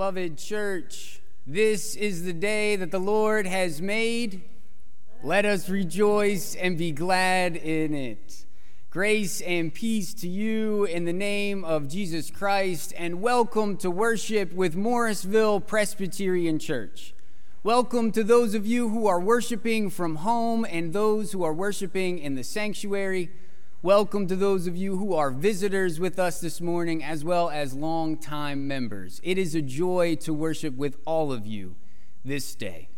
Beloved church, this is the day that the Lord has made. Let us rejoice and be glad in it. Grace and peace to you in the name of Jesus Christ, and welcome to worship with Morrisville Presbyterian Church. Welcome to those of you who are worshiping from home and those who are worshiping in the sanctuary. Welcome to those of you who are visitors with us this morning, as well as longtime members. It is a joy to worship with all of you this day.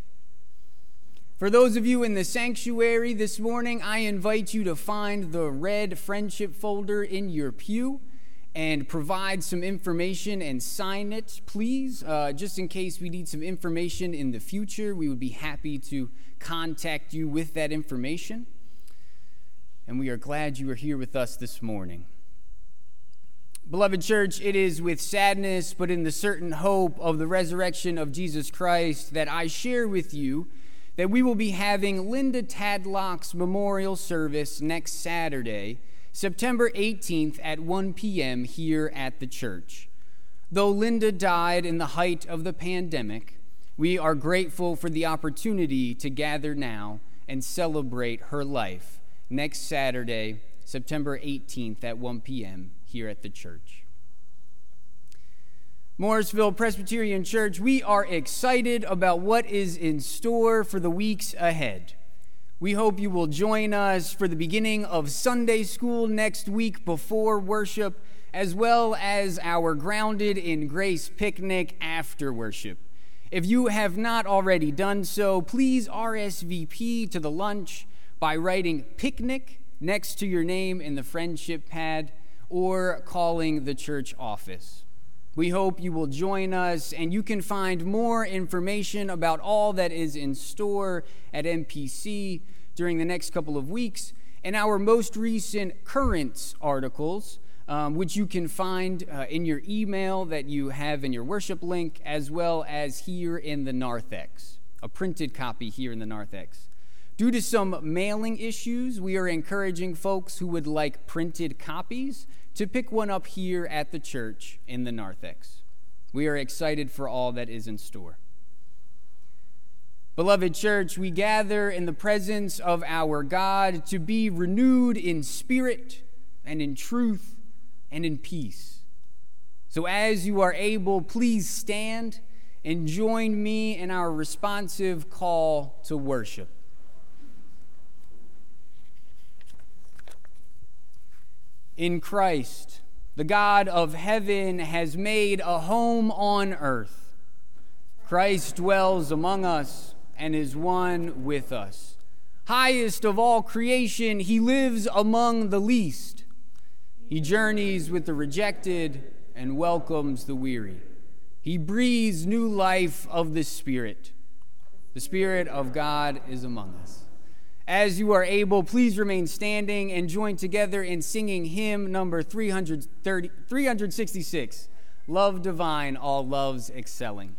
For those of you in the sanctuary this morning, I invite you to find the red friendship folder in your pew and provide some information and sign it, please. Uh, just in case we need some information in the future, we would be happy to contact you with that information and we are glad you are here with us this morning. Beloved church, it is with sadness, but in the certain hope of the resurrection of Jesus Christ, that I share with you that we will be having Linda Tadlock's memorial service next Saturday, September 18th at 1 p.m. here at the church. Though Linda died in the height of the pandemic, we are grateful for the opportunity to gather now and celebrate her life next Saturday, September 18th at 1 p.m. here at the church. Morrisville Presbyterian Church, we are excited about what is in store for the weeks ahead. We hope you will join us for the beginning of Sunday school next week before worship, as well as our Grounded in Grace picnic after worship. If you have not already done so, please RSVP to the lunch by writing picnic next to your name in the friendship pad or calling the church office. We hope you will join us, and you can find more information about all that is in store at MPC during the next couple of weeks in our most recent currents articles, um, which you can find uh, in your email that you have in your worship link, as well as here in the narthex, a printed copy here in the narthex. Due to some mailing issues, we are encouraging folks who would like printed copies to pick one up here at the church in the narthex. We are excited for all that is in store. Beloved church, we gather in the presence of our God to be renewed in spirit and in truth and in peace. So, as you are able, please stand and join me in our responsive call to worship. In Christ. The God of heaven has made a home on earth. Christ dwells among us and is one with us. Highest of all creation, he lives among the least. He journeys with the rejected and welcomes the weary. He breathes new life of the Spirit. The Spirit of God is among us. As you are able, please remain standing and join together in singing hymn number 366 Love Divine, All Loves Excelling.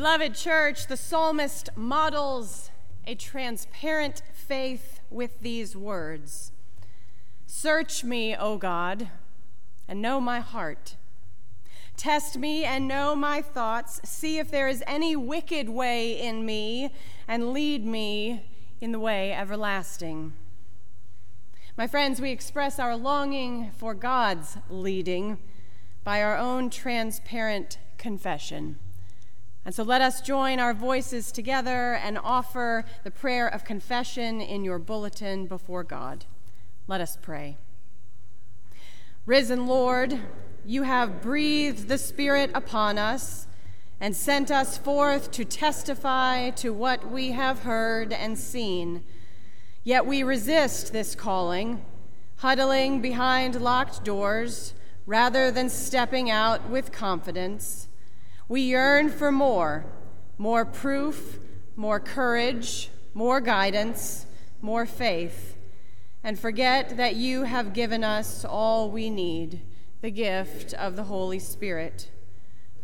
Beloved church, the psalmist models a transparent faith with these words Search me, O God, and know my heart. Test me and know my thoughts. See if there is any wicked way in me, and lead me in the way everlasting. My friends, we express our longing for God's leading by our own transparent confession. And so let us join our voices together and offer the prayer of confession in your bulletin before God. Let us pray. Risen Lord, you have breathed the Spirit upon us and sent us forth to testify to what we have heard and seen. Yet we resist this calling, huddling behind locked doors rather than stepping out with confidence. We yearn for more more proof, more courage, more guidance, more faith, and forget that you have given us all we need the gift of the Holy Spirit.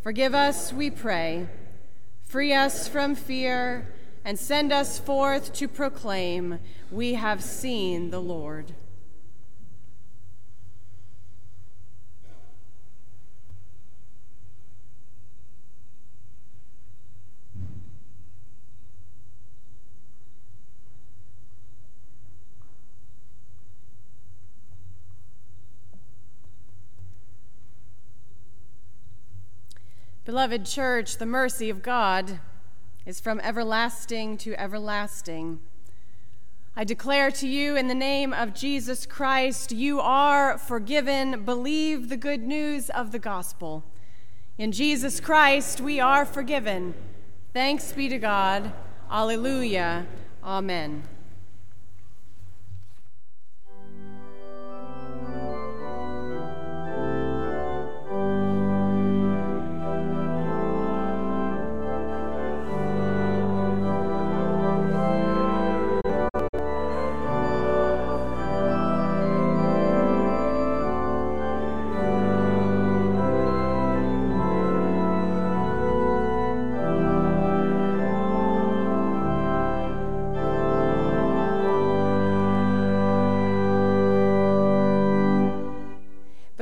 Forgive us, we pray. Free us from fear and send us forth to proclaim, We have seen the Lord. Beloved church, the mercy of God is from everlasting to everlasting. I declare to you in the name of Jesus Christ, you are forgiven. Believe the good news of the gospel. In Jesus Christ, we are forgiven. Thanks be to God. Alleluia. Amen.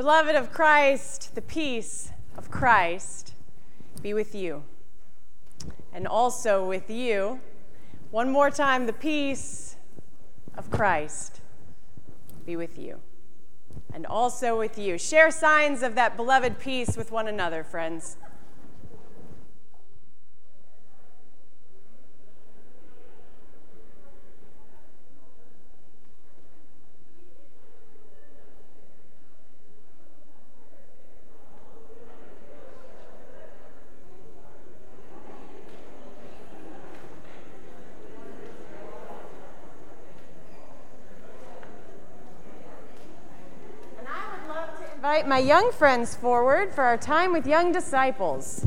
Beloved of Christ, the peace of Christ be with you. And also with you. One more time, the peace of Christ be with you. And also with you. Share signs of that beloved peace with one another, friends. Invite my young friends forward for our time with young disciples.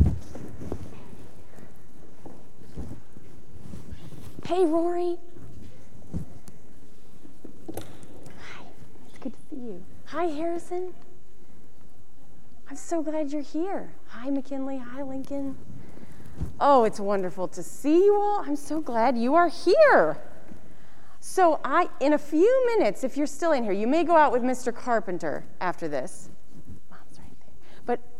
Hey, Rory. Hi, it's good to see you. Hi, Harrison. I'm so glad you're here. Hi, McKinley. Hi, Lincoln. Oh, it's wonderful to see you all. I'm so glad you are here. So, I, in a few minutes, if you're still in here, you may go out with Mr. Carpenter after this.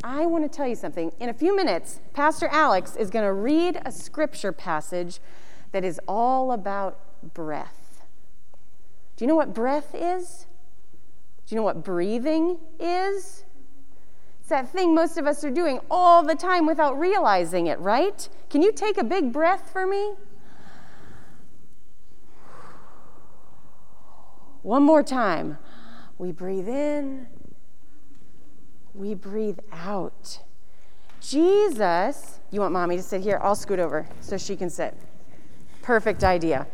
I want to tell you something. In a few minutes, Pastor Alex is going to read a scripture passage that is all about breath. Do you know what breath is? Do you know what breathing is? It's that thing most of us are doing all the time without realizing it, right? Can you take a big breath for me? One more time. We breathe in we breathe out. Jesus, you want mommy to sit here? I'll scoot over so she can sit. Perfect idea.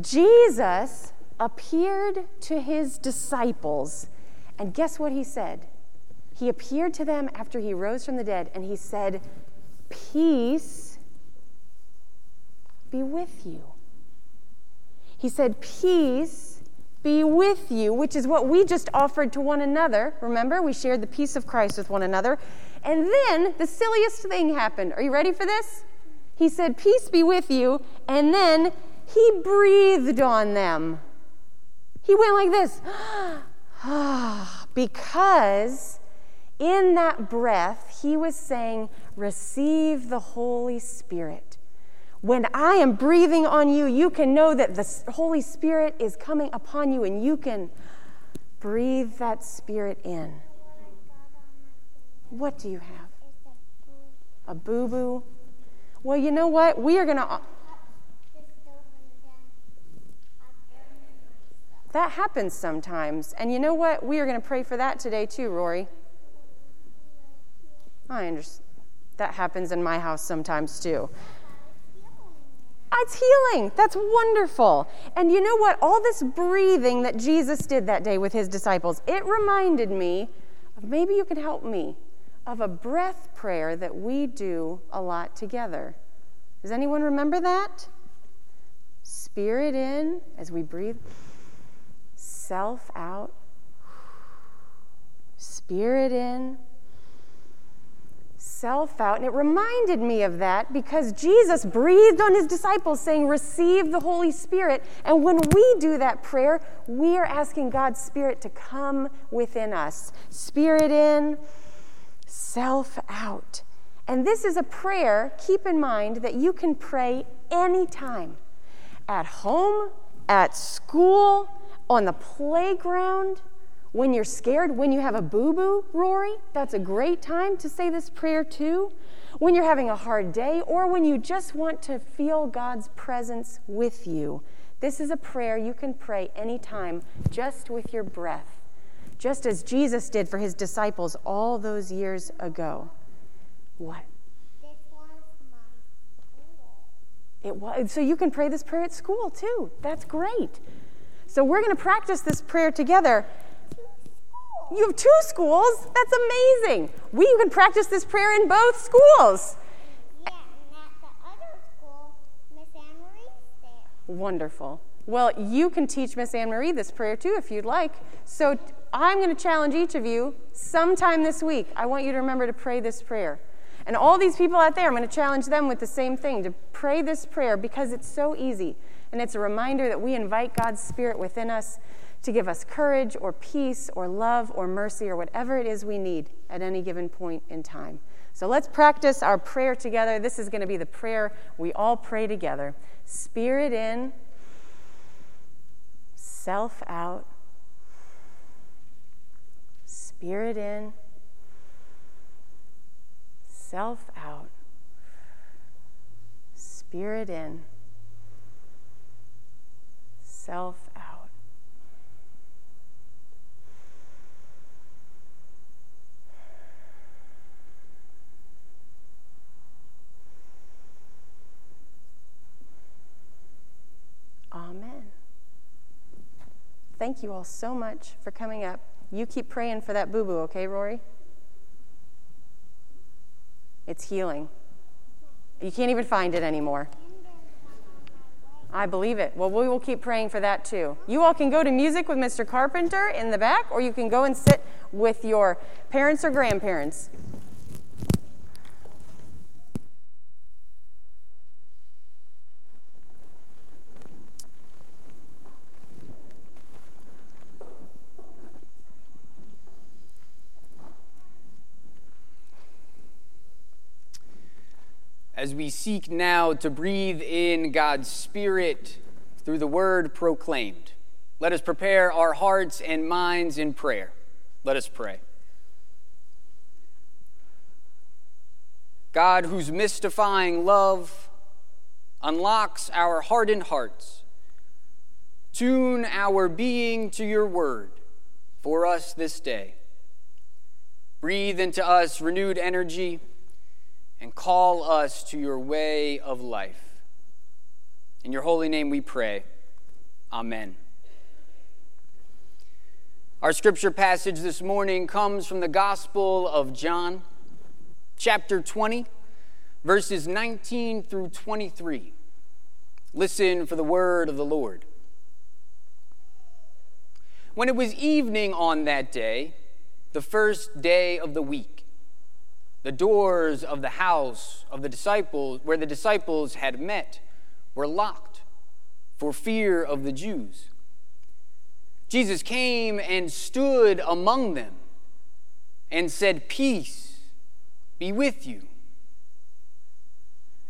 Jesus appeared to his disciples, and guess what he said? He appeared to them after he rose from the dead, and he said, Peace be with you. He said, Peace be with you, which is what we just offered to one another. Remember, we shared the peace of Christ with one another. And then the silliest thing happened. Are you ready for this? He said, Peace be with you. And then he breathed on them. He went like this. because in that breath, he was saying, Receive the Holy Spirit. When I am breathing on you, you can know that the Holy Spirit is coming upon you and you can breathe that Spirit in. What do you have? A boo boo? Well, you know what? We are going to. That happens sometimes. And you know what? We are going to pray for that today too, Rory. I understand. That happens in my house sometimes too. It's healing. That's wonderful. And you know what? All this breathing that Jesus did that day with his disciples, it reminded me of maybe you can help me of a breath prayer that we do a lot together. Does anyone remember that? Spirit in as we breathe self out, spirit in, self out. And it reminded me of that because Jesus breathed on his disciples, saying, Receive the Holy Spirit. And when we do that prayer, we are asking God's Spirit to come within us. Spirit in, self out. And this is a prayer, keep in mind, that you can pray anytime at home, at school, on the playground, when you're scared, when you have a boo boo, Rory, that's a great time to say this prayer too. When you're having a hard day, or when you just want to feel God's presence with you, this is a prayer you can pray anytime just with your breath, just as Jesus did for his disciples all those years ago. What? It was so you can pray this prayer at school too. That's great. So we're going to practice this prayer together. You have two schools? That's amazing. We can practice this prayer in both schools. Yeah, and at the other school, Miss Anne Marie's there. Wonderful. Well, you can teach Miss Anne Marie this prayer too if you'd like. So I'm going to challenge each of you sometime this week. I want you to remember to pray this prayer. And all these people out there, I'm going to challenge them with the same thing to pray this prayer because it's so easy. And it's a reminder that we invite God's Spirit within us to give us courage or peace or love or mercy or whatever it is we need at any given point in time. So let's practice our prayer together. This is going to be the prayer we all pray together. Spirit in, self out. Spirit in, self out. Spirit in self out. Amen. Thank you all so much for coming up. You keep praying for that boo boo, okay, Rory? It's healing. You can't even find it anymore. I believe it. Well, we will keep praying for that too. You all can go to music with Mr. Carpenter in the back, or you can go and sit with your parents or grandparents. As we seek now to breathe in God's Spirit through the word proclaimed. Let us prepare our hearts and minds in prayer. Let us pray. God, whose mystifying love unlocks our hardened hearts, tune our being to your word for us this day. Breathe into us renewed energy and call us to your way of life. In your holy name we pray. Amen. Our scripture passage this morning comes from the Gospel of John, chapter 20, verses 19 through 23. Listen for the word of the Lord. When it was evening on that day, the first day of the week, the doors of the house of the disciples, where the disciples had met, were locked for fear of the Jews. Jesus came and stood among them and said, Peace be with you.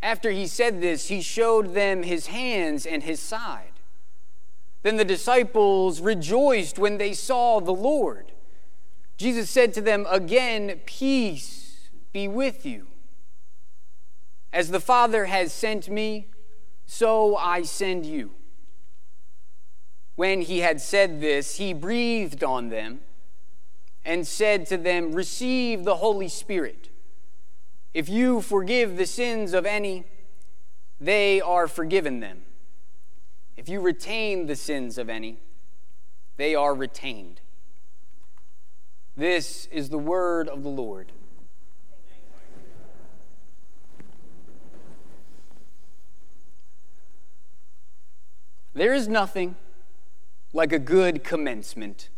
After he said this, he showed them his hands and his side. Then the disciples rejoiced when they saw the Lord. Jesus said to them again, Peace be with you. As the Father has sent me, so I send you. When he had said this, he breathed on them and said to them, Receive the Holy Spirit. If you forgive the sins of any, they are forgiven them. If you retain the sins of any, they are retained. This is the word of the Lord. There is nothing like a good commencement.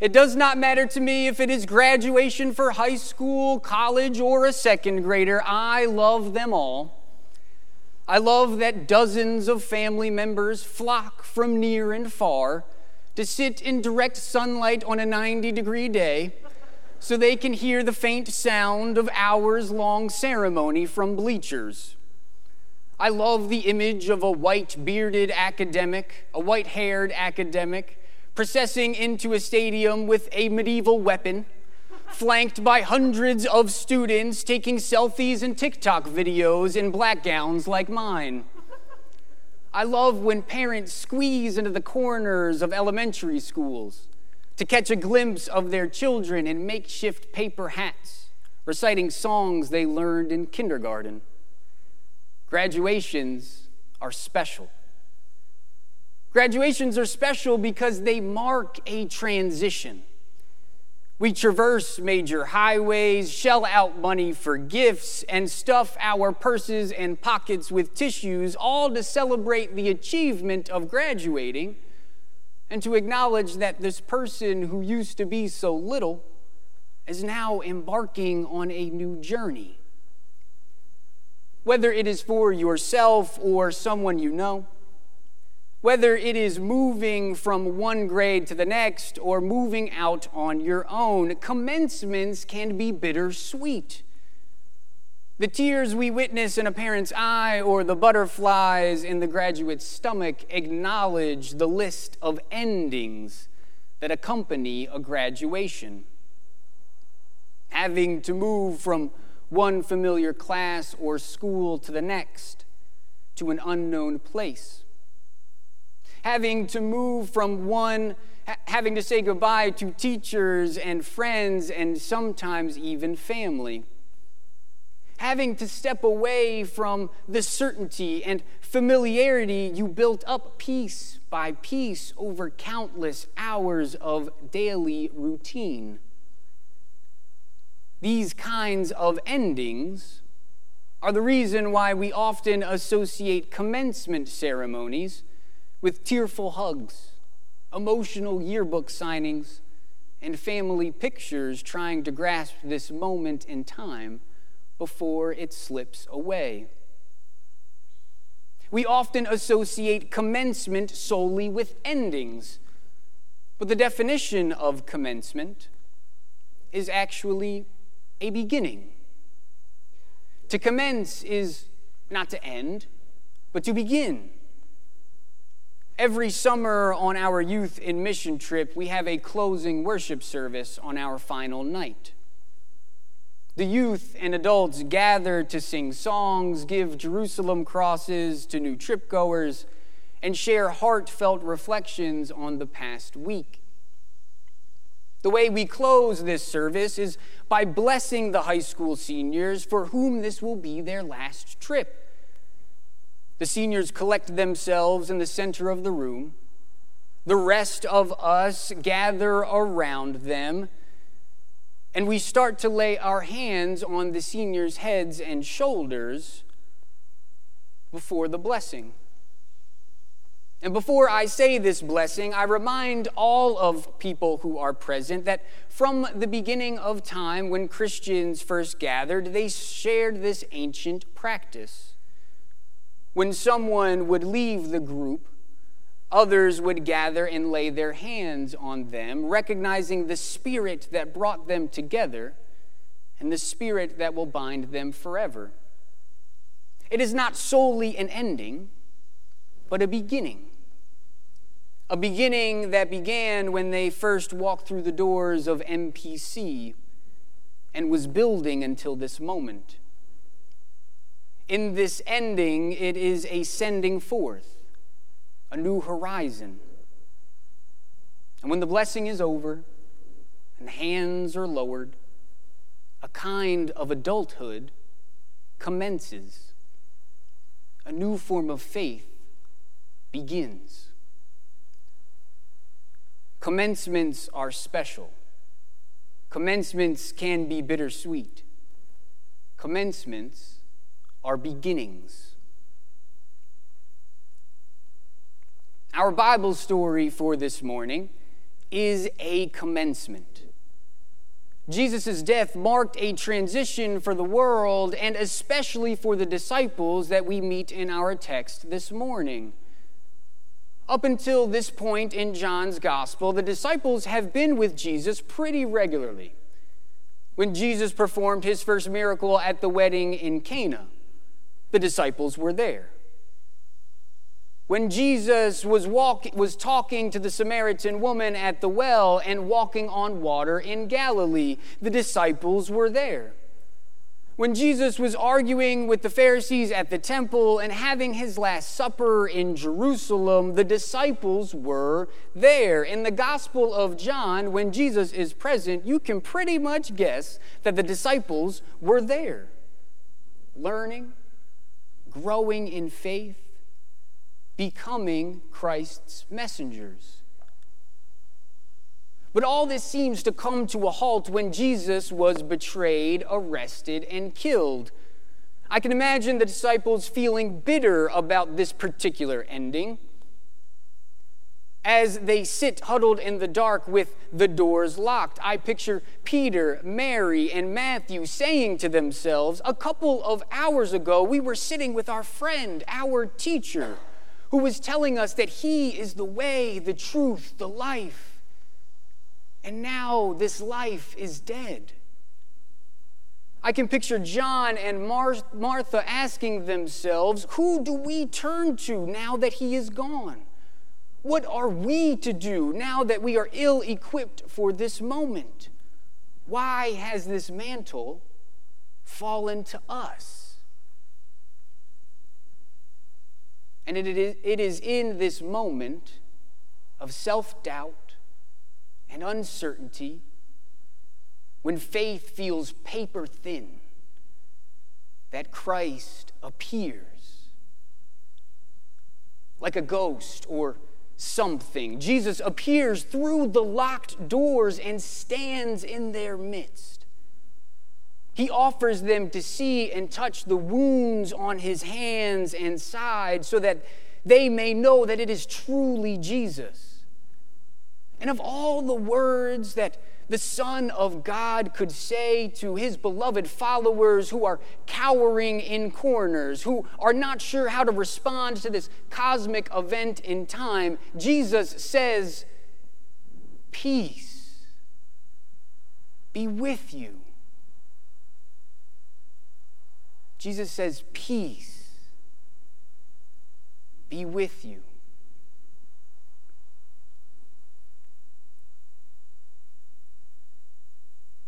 It does not matter to me if it is graduation for high school, college, or a second grader. I love them all. I love that dozens of family members flock from near and far to sit in direct sunlight on a 90 degree day so they can hear the faint sound of hours long ceremony from bleachers. I love the image of a white bearded academic, a white haired academic, processing into a stadium with a medieval weapon, flanked by hundreds of students taking selfies and TikTok videos in black gowns like mine. I love when parents squeeze into the corners of elementary schools to catch a glimpse of their children in makeshift paper hats, reciting songs they learned in kindergarten. Graduations are special. Graduations are special because they mark a transition. We traverse major highways, shell out money for gifts, and stuff our purses and pockets with tissues, all to celebrate the achievement of graduating and to acknowledge that this person who used to be so little is now embarking on a new journey whether it is for yourself or someone you know, whether it is moving from one grade to the next or moving out on your own, commencements can be bittersweet. The tears we witness in a parent's eye or the butterflies in the graduate's stomach acknowledge the list of endings that accompany a graduation. Having to move from one familiar class or school to the next, to an unknown place. Having to move from one, having to say goodbye to teachers and friends and sometimes even family. Having to step away from the certainty and familiarity you built up piece by piece over countless hours of daily routine these kinds of endings are the reason why we often associate commencement ceremonies with tearful hugs, emotional yearbook signings, and family pictures trying to grasp this moment in time before it slips away. We often associate commencement solely with endings, but the definition of commencement is actually a beginning. To commence is not to end, but to begin. Every summer on our youth in mission trip, we have a closing worship service on our final night. The youth and adults gather to sing songs, give Jerusalem crosses to new trip goers, and share heartfelt reflections on the past week. The way we close this service is by blessing the high school seniors for whom this will be their last trip. The seniors collect themselves in the center of the room. The rest of us gather around them, and we start to lay our hands on the seniors' heads and shoulders before the blessing. And before I say this blessing, I remind all of people who are present that from the beginning of time, when Christians first gathered, they shared this ancient practice. When someone would leave the group, others would gather and lay their hands on them, recognizing the spirit that brought them together and the spirit that will bind them forever. It is not solely an ending, but a beginning. A beginning that began when they first walked through the doors of MPC and was building until this moment. In this ending, it is a sending forth, a new horizon. And when the blessing is over and the hands are lowered, a kind of adulthood commences. A new form of faith begins. Commencements are special. Commencements can be bittersweet. Commencements are beginnings. Our Bible story for this morning is a commencement. Jesus' death marked a transition for the world and especially for the disciples that we meet in our text this morning. Up until this point in John's gospel, the disciples have been with Jesus pretty regularly. When Jesus performed his first miracle at the wedding in Cana, the disciples were there. When Jesus was, walk, was talking to the Samaritan woman at the well and walking on water in Galilee, the disciples were there. When Jesus was arguing with the Pharisees at the temple and having his Last Supper in Jerusalem, the disciples were there. In the Gospel of John, when Jesus is present, you can pretty much guess that the disciples were there, learning, growing in faith becoming Christ's messengers. But all this seems to come to a halt when Jesus was betrayed, arrested, and killed. I can imagine the disciples feeling bitter about this particular ending. As they sit huddled in the dark with the doors locked, I picture Peter, Mary, and Matthew saying to themselves, A couple of hours ago, we were sitting with our friend, our teacher who was telling us that He is the way, the truth, the life. And now this life is dead. I can picture John and Mar- Martha asking themselves, Who do we turn to now that He is gone? What are we to do now that we are ill equipped for this moment? Why has this mantle fallen to us? And it is, it is in this moment of self doubt and uncertainty when faith feels paper thin that Christ appears like a ghost or something. Jesus appears through the locked doors and stands in their midst. He offers them to see and touch the wounds on his hands and side so that they may know that it is truly Jesus. And of all the words that the Son of God could say to his beloved followers who are cowering in corners, who are not sure how to respond to this cosmic event in time, Jesus says, Peace be with you. Jesus says, Peace be with you.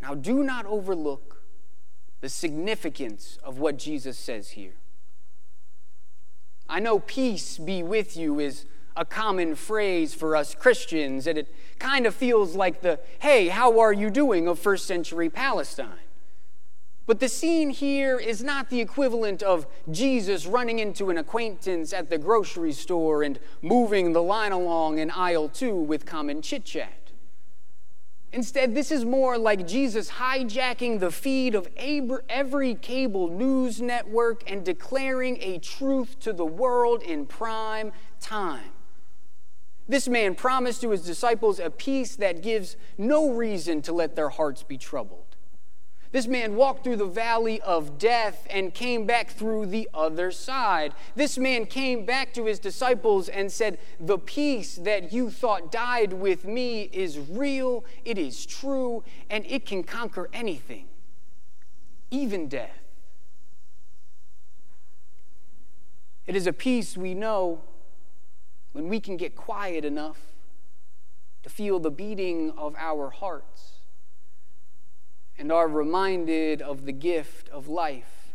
Now, do not overlook the significance of what Jesus says here. I know peace be with you is a common phrase for us Christians, and it kind of feels like the, hey, how are you doing of first century Palestine. But the scene here is not the equivalent of Jesus running into an acquaintance at the grocery store and moving the line along in aisle two with common chit chat. Instead, this is more like Jesus hijacking the feed of every cable news network and declaring a truth to the world in prime time. This man promised to his disciples a peace that gives no reason to let their hearts be troubled. This man walked through the valley of death and came back through the other side. This man came back to his disciples and said, The peace that you thought died with me is real, it is true, and it can conquer anything, even death. It is a peace we know when we can get quiet enough to feel the beating of our hearts and are reminded of the gift of life,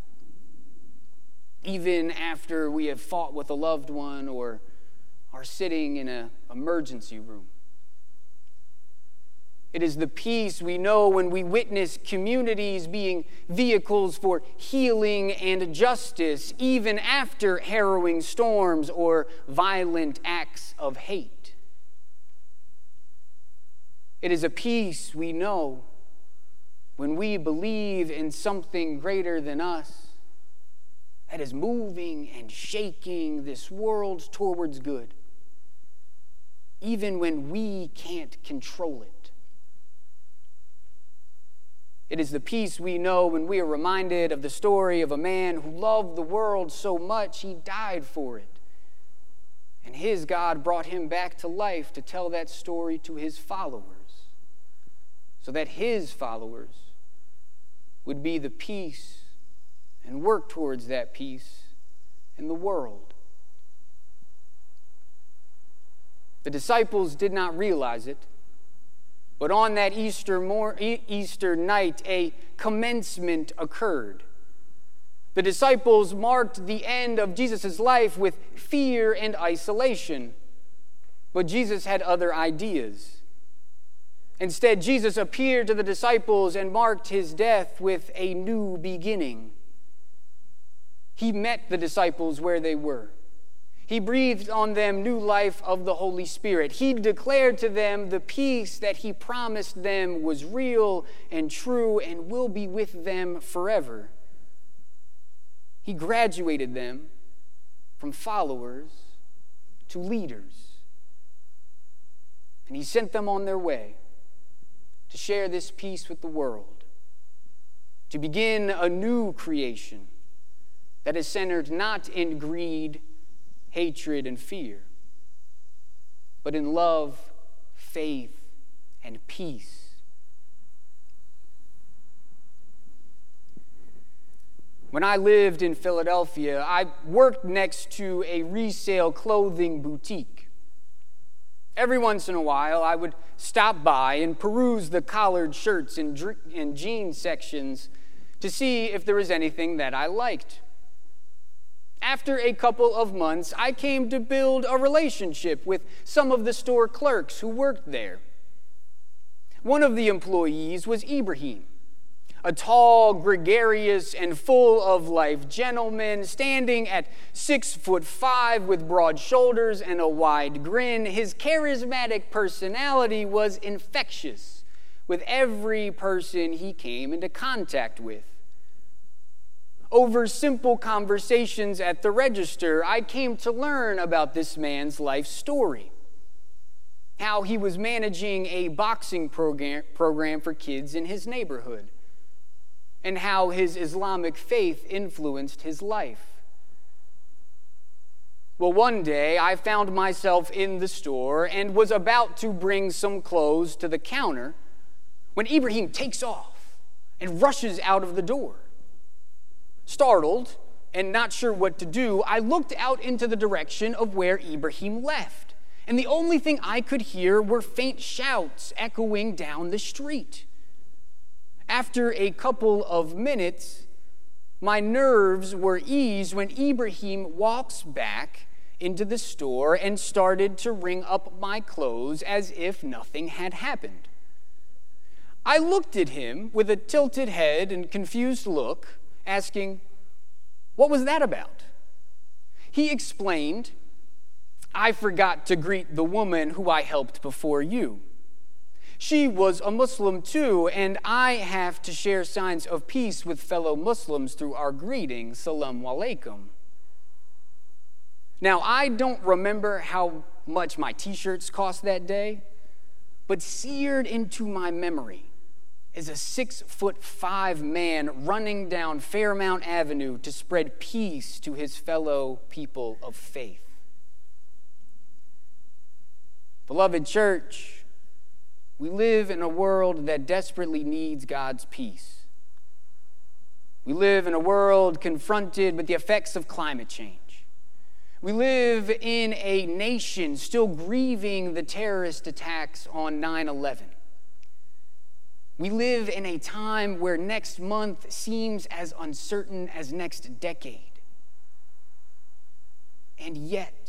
even after we have fought with a loved one or are sitting in an emergency room. It is the peace we know when we witness communities being vehicles for healing and justice, even after harrowing storms or violent acts of hate. It is a peace we know when we believe in something greater than us that is moving and shaking this world towards good, even when we can't control it. It is the peace we know when we are reminded of the story of a man who loved the world so much he died for it. And his God brought him back to life to tell that story to his followers, so that his followers would be the peace and work towards that peace in the world. The disciples did not realize it, but on that Easter, mor- Easter night, a commencement occurred. The disciples marked the end of Jesus' life with fear and isolation, but Jesus had other ideas. Instead, Jesus appeared to the disciples and marked his death with a new beginning. He met the disciples where they were. He breathed on them new life of the Holy Spirit. He declared to them the peace that he promised them was real and true and will be with them forever. He graduated them from followers to leaders. And he sent them on their way to share this peace with the world, to begin a new creation that is centered not in greed, hatred, and fear, but in love, faith, and peace. When I lived in Philadelphia, I worked next to a resale clothing boutique. Every once in a while, I would stop by and peruse the collared shirts and, dr- and jeans sections to see if there was anything that I liked. After a couple of months, I came to build a relationship with some of the store clerks who worked there. One of the employees was Ibrahim a tall, gregarious, and full of life gentleman, standing at six foot five with broad shoulders and a wide grin. His charismatic personality was infectious with every person he came into contact with. Over simple conversations at the register, I came to learn about this man's life story. How he was managing a boxing program, program for kids in his neighborhood and how his Islamic faith influenced his life. Well, one day I found myself in the store and was about to bring some clothes to the counter when Ibrahim takes off and rushes out of the door. Startled and not sure what to do, I looked out into the direction of where Ibrahim left, and the only thing I could hear were faint shouts echoing down the street. After a couple of minutes, my nerves were eased when Ibrahim walks back into the store and started to ring up my clothes as if nothing had happened. I looked at him with a tilted head and confused look, asking, What was that about? He explained, I forgot to greet the woman who I helped before you. She was a Muslim too, and I have to share signs of peace with fellow Muslims through our greeting, Salam Alaikum. Now, I don't remember how much my t shirts cost that day, but seared into my memory is a six foot five man running down Fairmount Avenue to spread peace to his fellow people of faith. Beloved church, we live in a world that desperately needs God's peace. We live in a world confronted with the effects of climate change. We live in a nation still grieving the terrorist attacks on 9 11. We live in a time where next month seems as uncertain as next decade. And yet,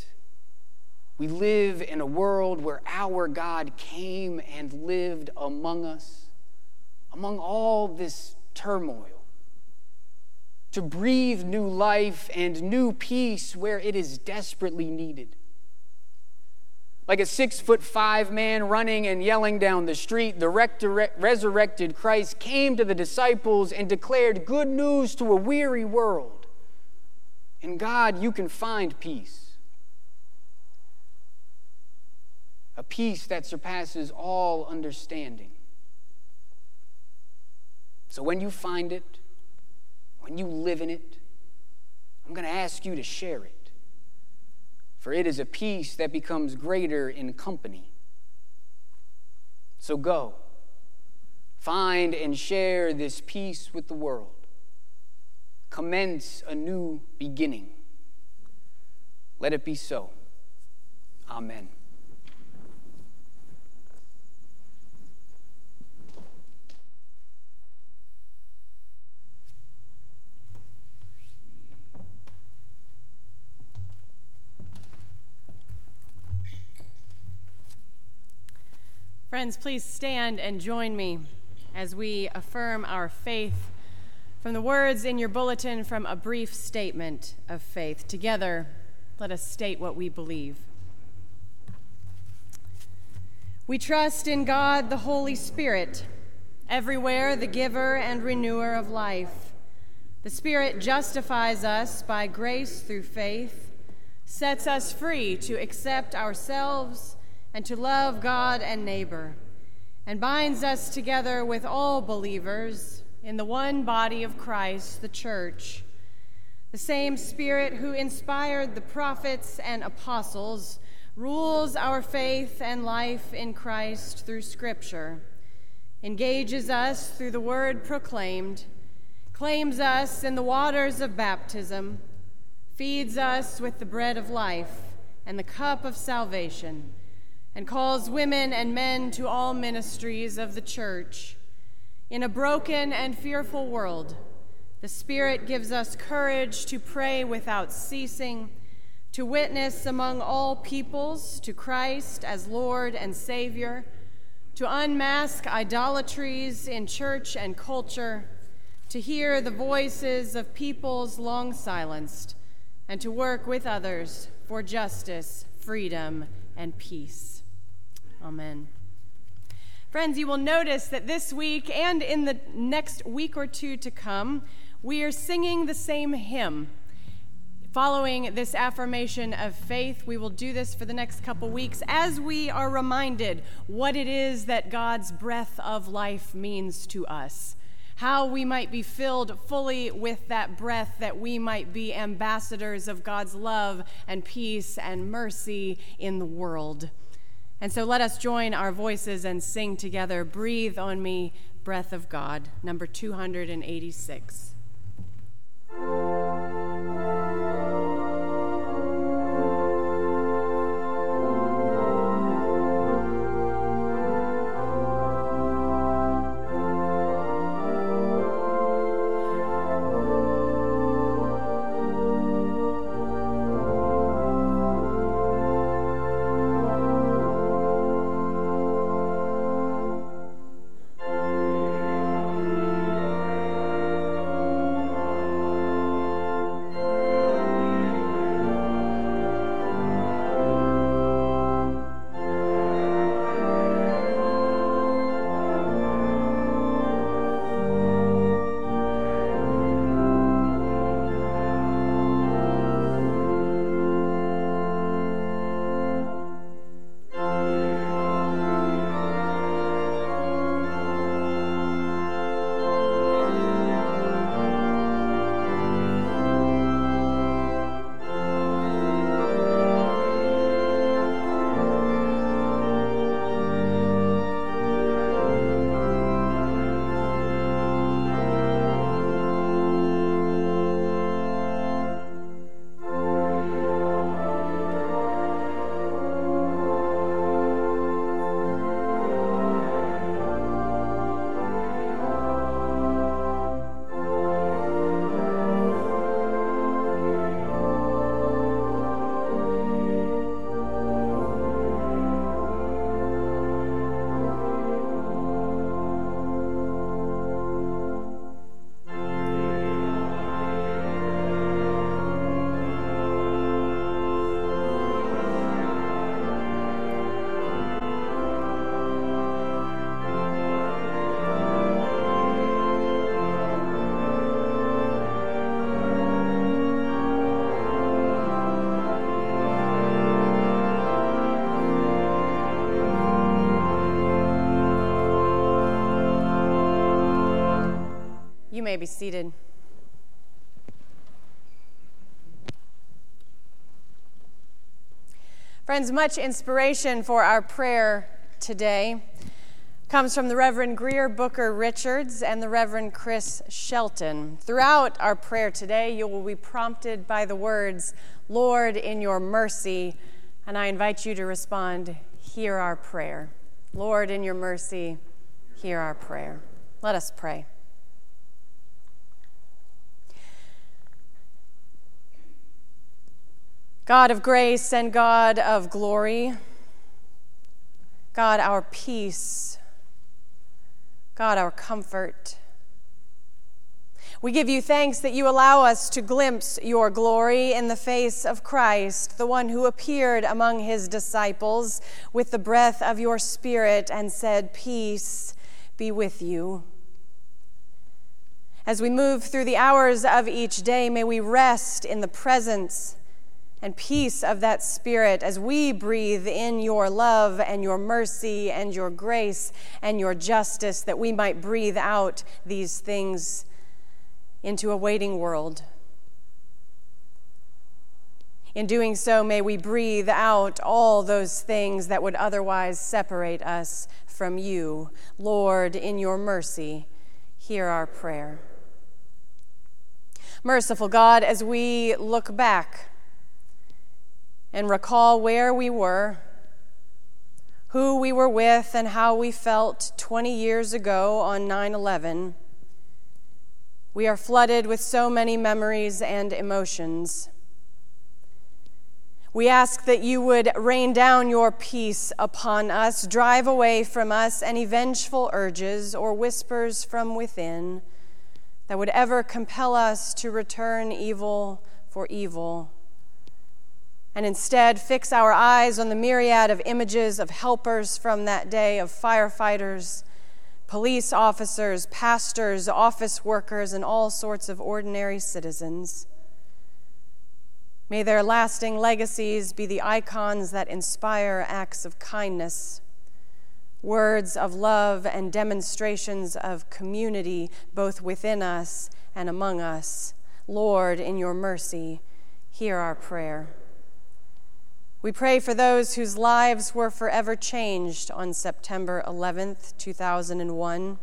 we live in a world where our God came and lived among us, among all this turmoil to breathe new life and new peace where it is desperately needed. Like a six foot five man running and yelling down the street, the resurrected Christ came to the disciples and declared good news to a weary world. In God, you can find peace. A peace that surpasses all understanding. So when you find it, when you live in it, I'm going to ask you to share it. For it is a peace that becomes greater in company. So go, find and share this peace with the world. Commence a new beginning. Let it be so. Amen. Friends, please stand and join me as we affirm our faith from the words in your bulletin from a brief statement of faith. Together, let us state what we believe. We trust in God, the Holy Spirit, everywhere the giver and renewer of life. The Spirit justifies us by grace through faith, sets us free to accept ourselves and to love God and neighbor, and binds us together with all believers in the one body of Christ, the church. The same Spirit who inspired the prophets and apostles rules our faith and life in Christ through Scripture, engages us through the word proclaimed, claims us in the waters of baptism, feeds us with the bread of life and the cup of salvation and calls women and men to all ministries of the church. In a broken and fearful world, the Spirit gives us courage to pray without ceasing, to witness among all peoples to Christ as Lord and Savior, to unmask idolatries in church and culture, to hear the voices of peoples long silenced, and to work with others for justice, freedom, and peace. Amen. Friends, you will notice that this week and in the next week or two to come, we are singing the same hymn. Following this affirmation of faith, we will do this for the next couple weeks as we are reminded what it is that God's breath of life means to us. How we might be filled fully with that breath, that we might be ambassadors of God's love and peace and mercy in the world. And so let us join our voices and sing together Breathe on Me, Breath of God, number 286. May be seated. Friends, much inspiration for our prayer today comes from the Reverend Greer Booker Richards and the Reverend Chris Shelton. Throughout our prayer today, you will be prompted by the words, Lord, in your mercy, and I invite you to respond, Hear our prayer. Lord, in your mercy, hear our prayer. Let us pray. God of grace and God of glory, God our peace, God our comfort. We give you thanks that you allow us to glimpse your glory in the face of Christ, the one who appeared among his disciples with the breath of your Spirit and said, Peace be with you. As we move through the hours of each day, may we rest in the presence and peace of that Spirit as we breathe in your love and your mercy and your grace and your justice, that we might breathe out these things into a waiting world. In doing so, may we breathe out all those things that would otherwise separate us from you. Lord, in your mercy, hear our prayer. Merciful God, as we look back, and recall where we were, who we were with, and how we felt 20 years ago on 9 11. We are flooded with so many memories and emotions. We ask that you would rain down your peace upon us, drive away from us any vengeful urges or whispers from within that would ever compel us to return evil for evil and instead fix our eyes on the myriad of images of helpers from that day of firefighters, police officers, pastors, office workers, and all sorts of ordinary citizens. May their lasting legacies be the icons that inspire acts of kindness, words of love, and demonstrations of community both within us and among us. Lord, in your mercy, hear our prayer. We pray for those whose lives were forever changed on September 11th, 2001.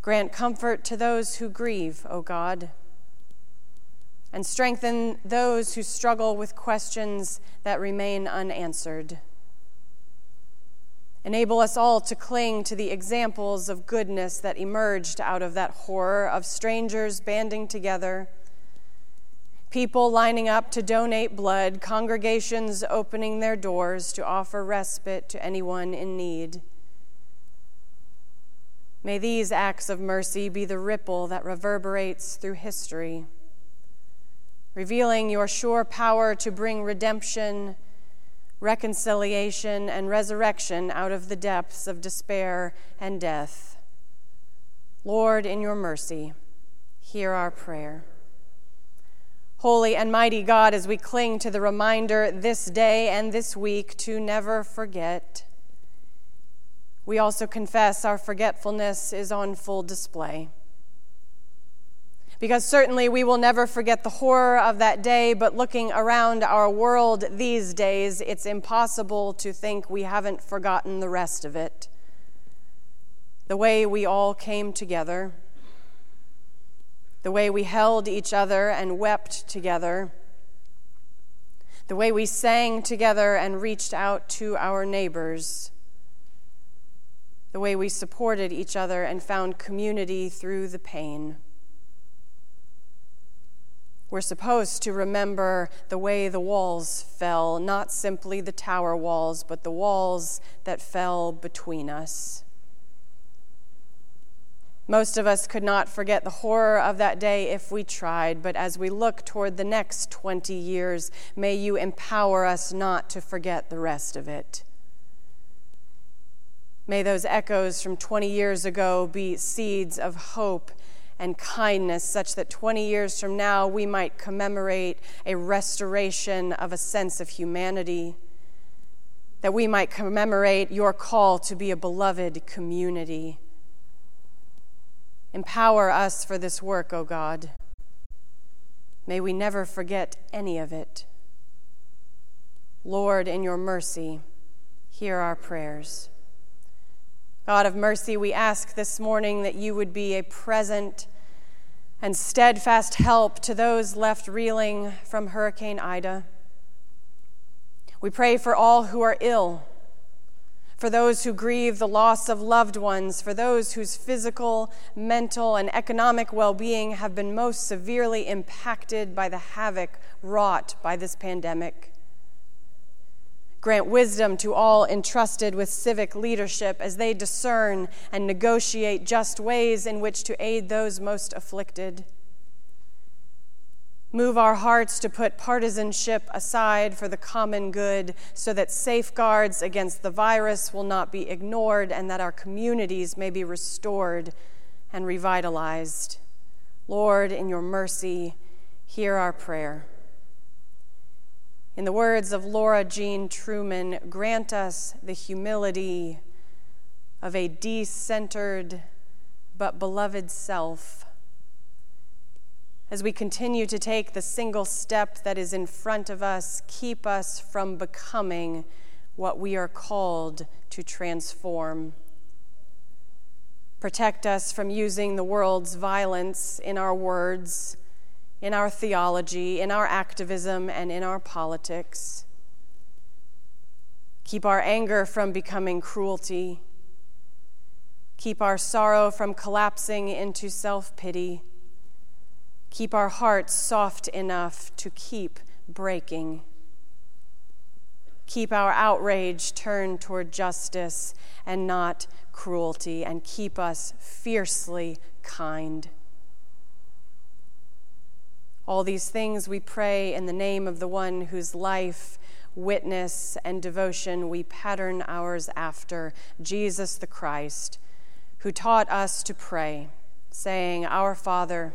Grant comfort to those who grieve, O God, and strengthen those who struggle with questions that remain unanswered. Enable us all to cling to the examples of goodness that emerged out of that horror of strangers banding together people lining up to donate blood, congregations opening their doors to offer respite to anyone in need. May these acts of mercy be the ripple that reverberates through history, revealing your sure power to bring redemption, reconciliation, and resurrection out of the depths of despair and death. Lord, in your mercy, hear our prayer. Holy and mighty God, as we cling to the reminder this day and this week to never forget, we also confess our forgetfulness is on full display. Because certainly we will never forget the horror of that day, but looking around our world these days, it's impossible to think we haven't forgotten the rest of it. The way we all came together the way we held each other and wept together, the way we sang together and reached out to our neighbors, the way we supported each other and found community through the pain. We're supposed to remember the way the walls fell, not simply the tower walls, but the walls that fell between us. Most of us could not forget the horror of that day if we tried, but as we look toward the next 20 years, may you empower us not to forget the rest of it. May those echoes from 20 years ago be seeds of hope and kindness, such that 20 years from now we might commemorate a restoration of a sense of humanity, that we might commemorate your call to be a beloved community Empower us for this work, O God. May we never forget any of it. Lord, in your mercy, hear our prayers. God of mercy, we ask this morning that you would be a present and steadfast help to those left reeling from Hurricane Ida. We pray for all who are ill for those who grieve the loss of loved ones, for those whose physical, mental, and economic well being have been most severely impacted by the havoc wrought by this pandemic. Grant wisdom to all entrusted with civic leadership as they discern and negotiate just ways in which to aid those most afflicted. Move our hearts to put partisanship aside for the common good so that safeguards against the virus will not be ignored and that our communities may be restored and revitalized. Lord, in your mercy, hear our prayer. In the words of Laura Jean Truman, grant us the humility of a decentered but beloved self as we continue to take the single step that is in front of us, keep us from becoming what we are called to transform. Protect us from using the world's violence in our words, in our theology, in our activism, and in our politics. Keep our anger from becoming cruelty. Keep our sorrow from collapsing into self pity. Keep our hearts soft enough to keep breaking. Keep our outrage turned toward justice and not cruelty, and keep us fiercely kind. All these things we pray in the name of the one whose life, witness, and devotion we pattern ours after, Jesus the Christ, who taught us to pray, saying, Our Father,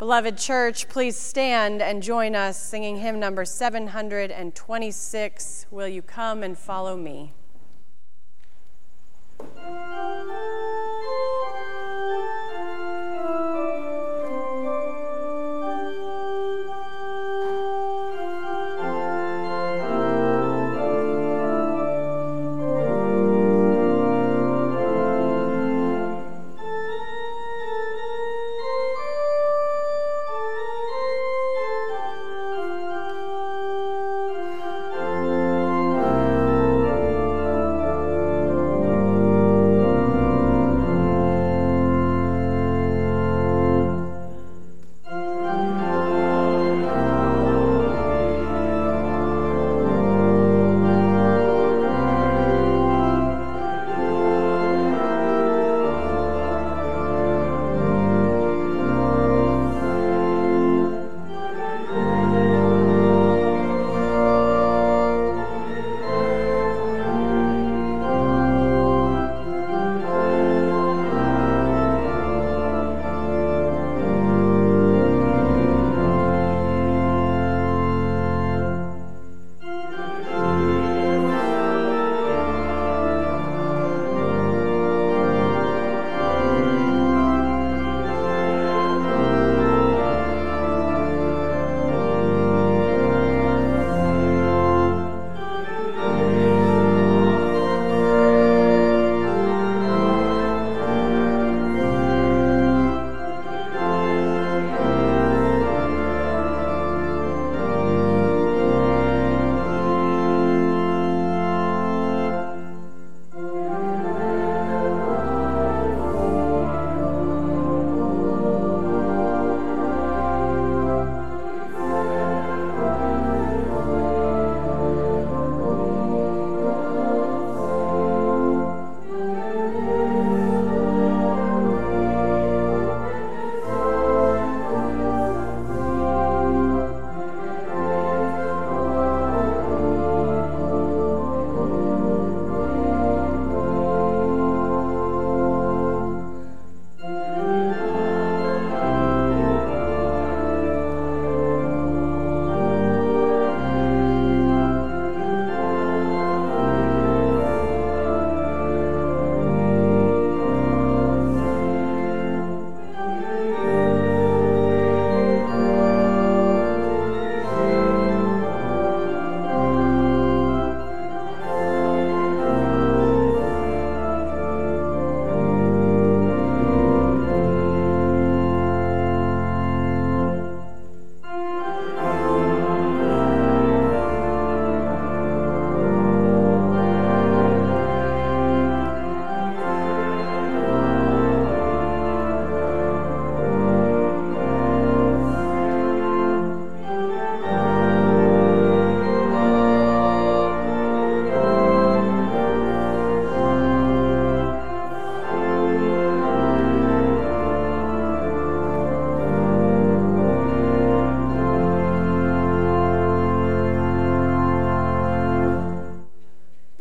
Beloved church, please stand and join us singing hymn number 726 Will You Come and Follow Me?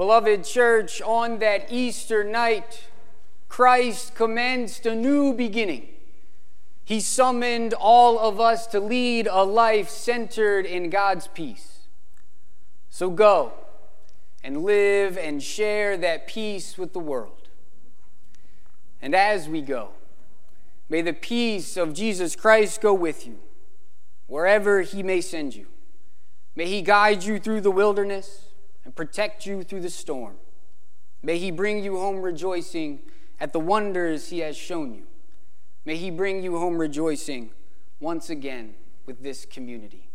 Beloved church, on that Easter night, Christ commenced a new beginning. He summoned all of us to lead a life centered in God's peace. So go and live and share that peace with the world. And as we go, may the peace of Jesus Christ go with you, wherever he may send you. May he guide you through the wilderness and protect you through the storm. May he bring you home rejoicing at the wonders he has shown you. May he bring you home rejoicing once again with this community.